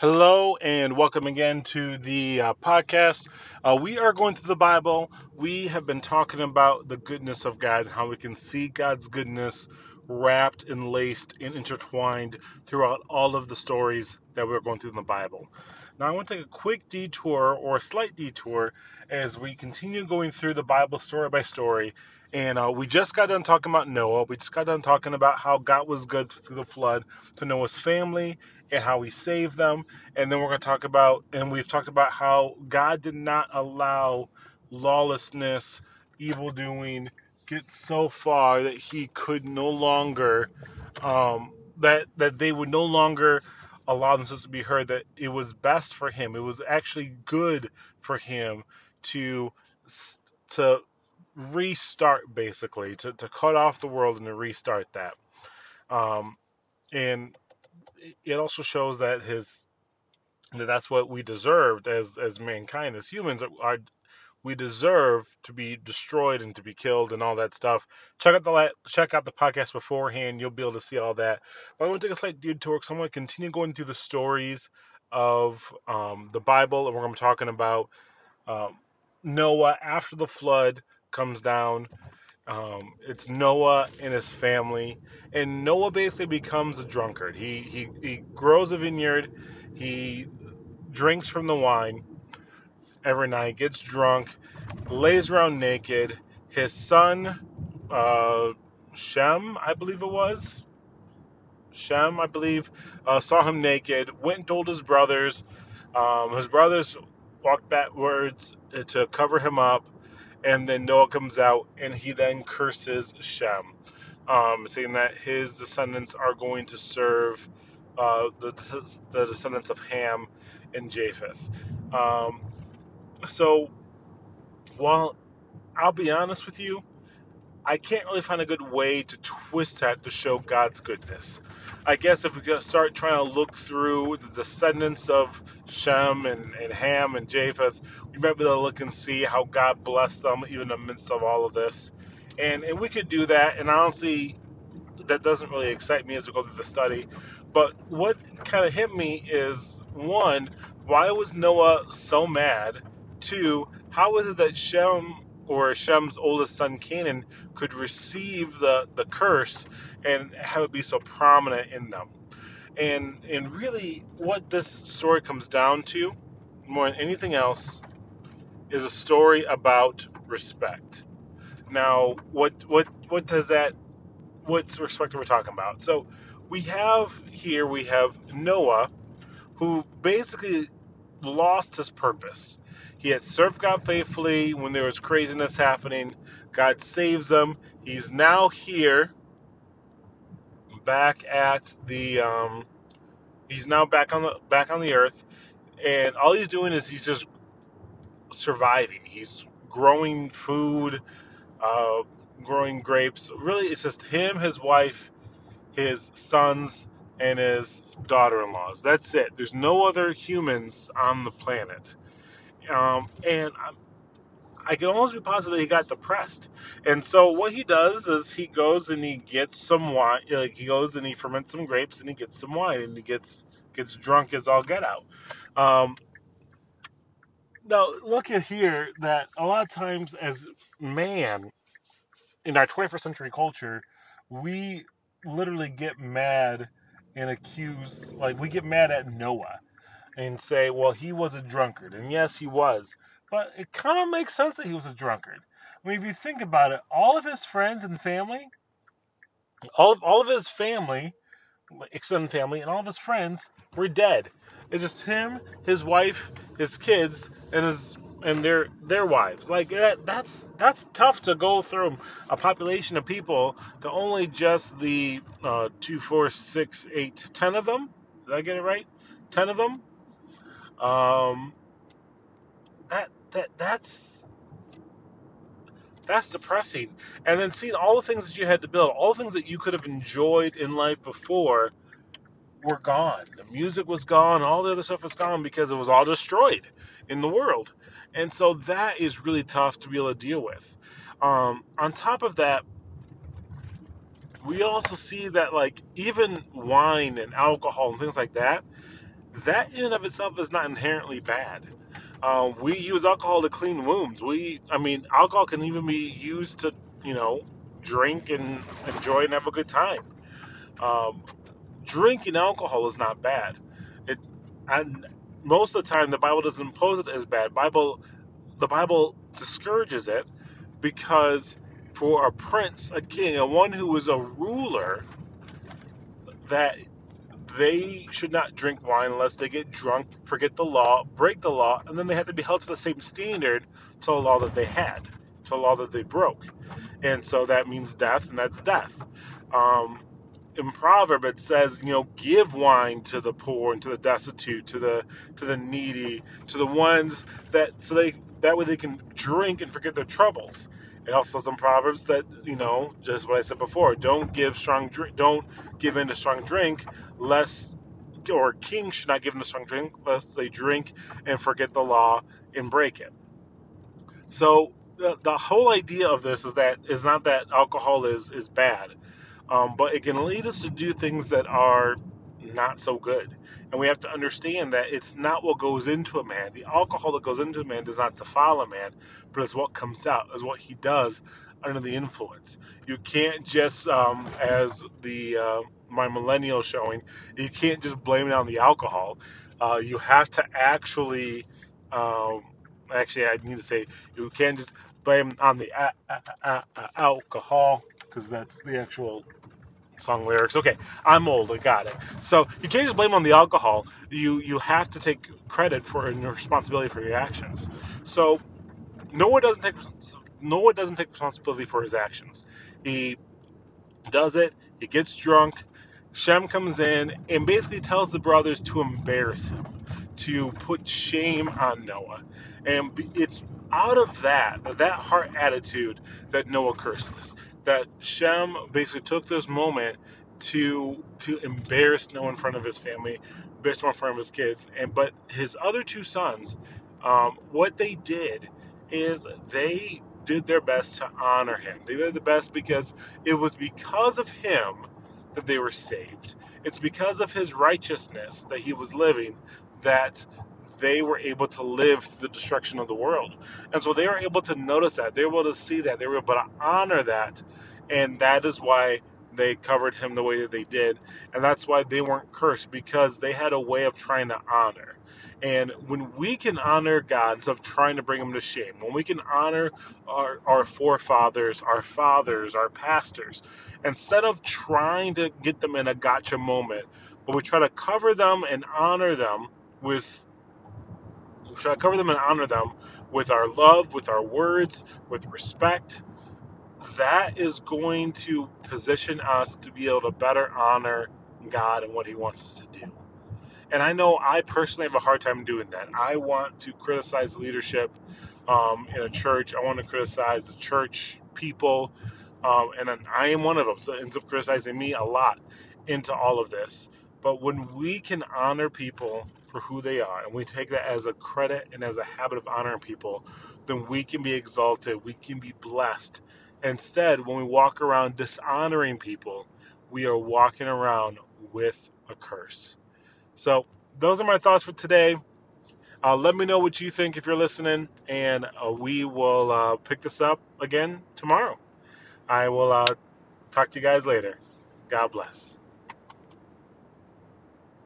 Hello and welcome again to the uh, podcast. Uh, we are going through the Bible. We have been talking about the goodness of God, how we can see God's goodness wrapped and laced and intertwined throughout all of the stories that we're going through in the Bible. Now, I want to take a quick detour or a slight detour as we continue going through the Bible story by story. And uh, we just got done talking about Noah. We just got done talking about how God was good through the flood to Noah's family and how he saved them. And then we're going to talk about, and we've talked about how God did not allow lawlessness, evil doing, get so far that he could no longer, um, that that they would no longer allow themselves to be heard that it was best for him. It was actually good for him to to restart basically to, to cut off the world and to restart that. Um, and it also shows that his that that's what we deserved as as mankind as humans are we deserve to be destroyed and to be killed and all that stuff. Check out the check out the podcast beforehand. You'll be able to see all that. But I want to take a slight detour because I want to continue going through the stories of um, the Bible, and we're going to be talking about um, Noah after the flood comes down. Um, it's Noah and his family, and Noah basically becomes a drunkard. He he he grows a vineyard. He drinks from the wine every night, gets drunk, lays around naked. His son, uh, Shem, I believe it was, Shem, I believe, uh, saw him naked, went and told his brothers. Um, his brothers walked backwards to cover him up, and then Noah comes out and he then curses Shem, um, saying that his descendants are going to serve uh, the, the descendants of Ham and Japheth. Um, so, while I'll be honest with you, I can't really find a good way to twist that to show God's goodness. I guess if we start trying to look through the descendants of Shem and, and Ham and Japheth, we might be able to look and see how God blessed them even in the midst of all of this. And, and we could do that. And honestly, that doesn't really excite me as we go through the study. But what kind of hit me is one, why was Noah so mad? Two, how is it that Shem or Shem's oldest son Canaan could receive the, the curse and have it be so prominent in them? And and really what this story comes down to, more than anything else, is a story about respect. Now, what what what does that what's respect we're we talking about? So we have here we have Noah who basically lost his purpose. He had served God faithfully when there was craziness happening. God saves him. He's now here, back at the. Um, he's now back on the back on the earth, and all he's doing is he's just surviving. He's growing food, uh, growing grapes. Really, it's just him, his wife, his sons, and his daughter-in-laws. That's it. There's no other humans on the planet. Um, and I, I can almost be positive he got depressed. And so what he does is he goes and he gets some wine. Like he goes and he ferments some grapes and he gets some wine and he gets gets drunk as all get out. Um, now look at here that a lot of times as man in our 21st century culture, we literally get mad and accuse like we get mad at Noah and say, well, he was a drunkard. And yes, he was. But it kind of makes sense that he was a drunkard. I mean, if you think about it, all of his friends and family, all of, all of his family, extended family, and all of his friends were dead. It's just him, his wife, his kids, and his and their their wives. Like that, that's that's tough to go through a population of people to only just the uh, two, four, six, eight, ten of them. Did I get it right? Ten of them um, that that that's that's depressing. And then seeing all the things that you had to build, all the things that you could have enjoyed in life before, were gone. The music was gone. All the other stuff was gone because it was all destroyed in the world. And so that is really tough to be able to deal with. Um, on top of that, we also see that like even wine and alcohol and things like that that in and of itself is not inherently bad. Um, we use alcohol to clean wounds. We, I mean, alcohol can even be used to, you know, drink and enjoy and have a good time. Um, drinking alcohol is not bad. It, and most of the time, the Bible doesn't pose it as bad. Bible, the Bible discourages it because for a prince, a king, a one who is a ruler, that they should not drink wine unless they get drunk, forget the law, break the law, and then they have to be held to the same standard to the law that they had, to the law that they broke. And so that means death, and that's death. Um, in proverb it says you know give wine to the poor and to the destitute to the to the needy to the ones that so they that way they can drink and forget their troubles it also in proverbs that you know just what i said before don't give strong drink don't give in to strong drink lest or king should not give in to strong drink lest they drink and forget the law and break it. So the, the whole idea of this is that is not that alcohol is is bad um, but it can lead us to do things that are not so good. And we have to understand that it's not what goes into a man. The alcohol that goes into a man does not defile a man, but it's what comes out, is what he does under the influence. You can't just, um, as the uh, my millennial showing, you can't just blame it on the alcohol. Uh, you have to actually, um, actually, I need to say, you can't just blame on the a- a- a- alcohol because that's the actual song lyrics. Okay, I'm old. I got it. So you can't just blame on the alcohol. You you have to take credit for and responsibility for your actions. So Noah doesn't take Noah doesn't take responsibility for his actions. He does it. He gets drunk. Shem comes in and basically tells the brothers to embarrass him, to put shame on Noah, and it's out of that that heart attitude that Noah curses that Shem basically took this moment to to embarrass Noah in front of his family, Noah in front of his kids, and but his other two sons, um, what they did is they did their best to honor him. They did the best because it was because of him that they were saved. It's because of his righteousness that he was living that they were able to live through the destruction of the world. And so they were able to notice that. They were able to see that. They were able to honor that. And that is why they covered him the way that they did. And that's why they weren't cursed because they had a way of trying to honor. And when we can honor God instead of trying to bring him to shame, when we can honor our, our forefathers, our fathers, our pastors, instead of trying to get them in a gotcha moment, but we try to cover them and honor them with we I cover them and honor them with our love, with our words, with respect. That is going to position us to be able to better honor God and what He wants us to do. And I know I personally have a hard time doing that. I want to criticize leadership um, in a church. I want to criticize the church people, um, and I am one of them. So it ends up criticizing me a lot into all of this. But when we can honor people for who they are, and we take that as a credit and as a habit of honoring people, then we can be exalted, we can be blessed. Instead, when we walk around dishonoring people, we are walking around with a curse. So, those are my thoughts for today. Uh, let me know what you think if you're listening, and uh, we will uh, pick this up again tomorrow. I will uh, talk to you guys later. God bless.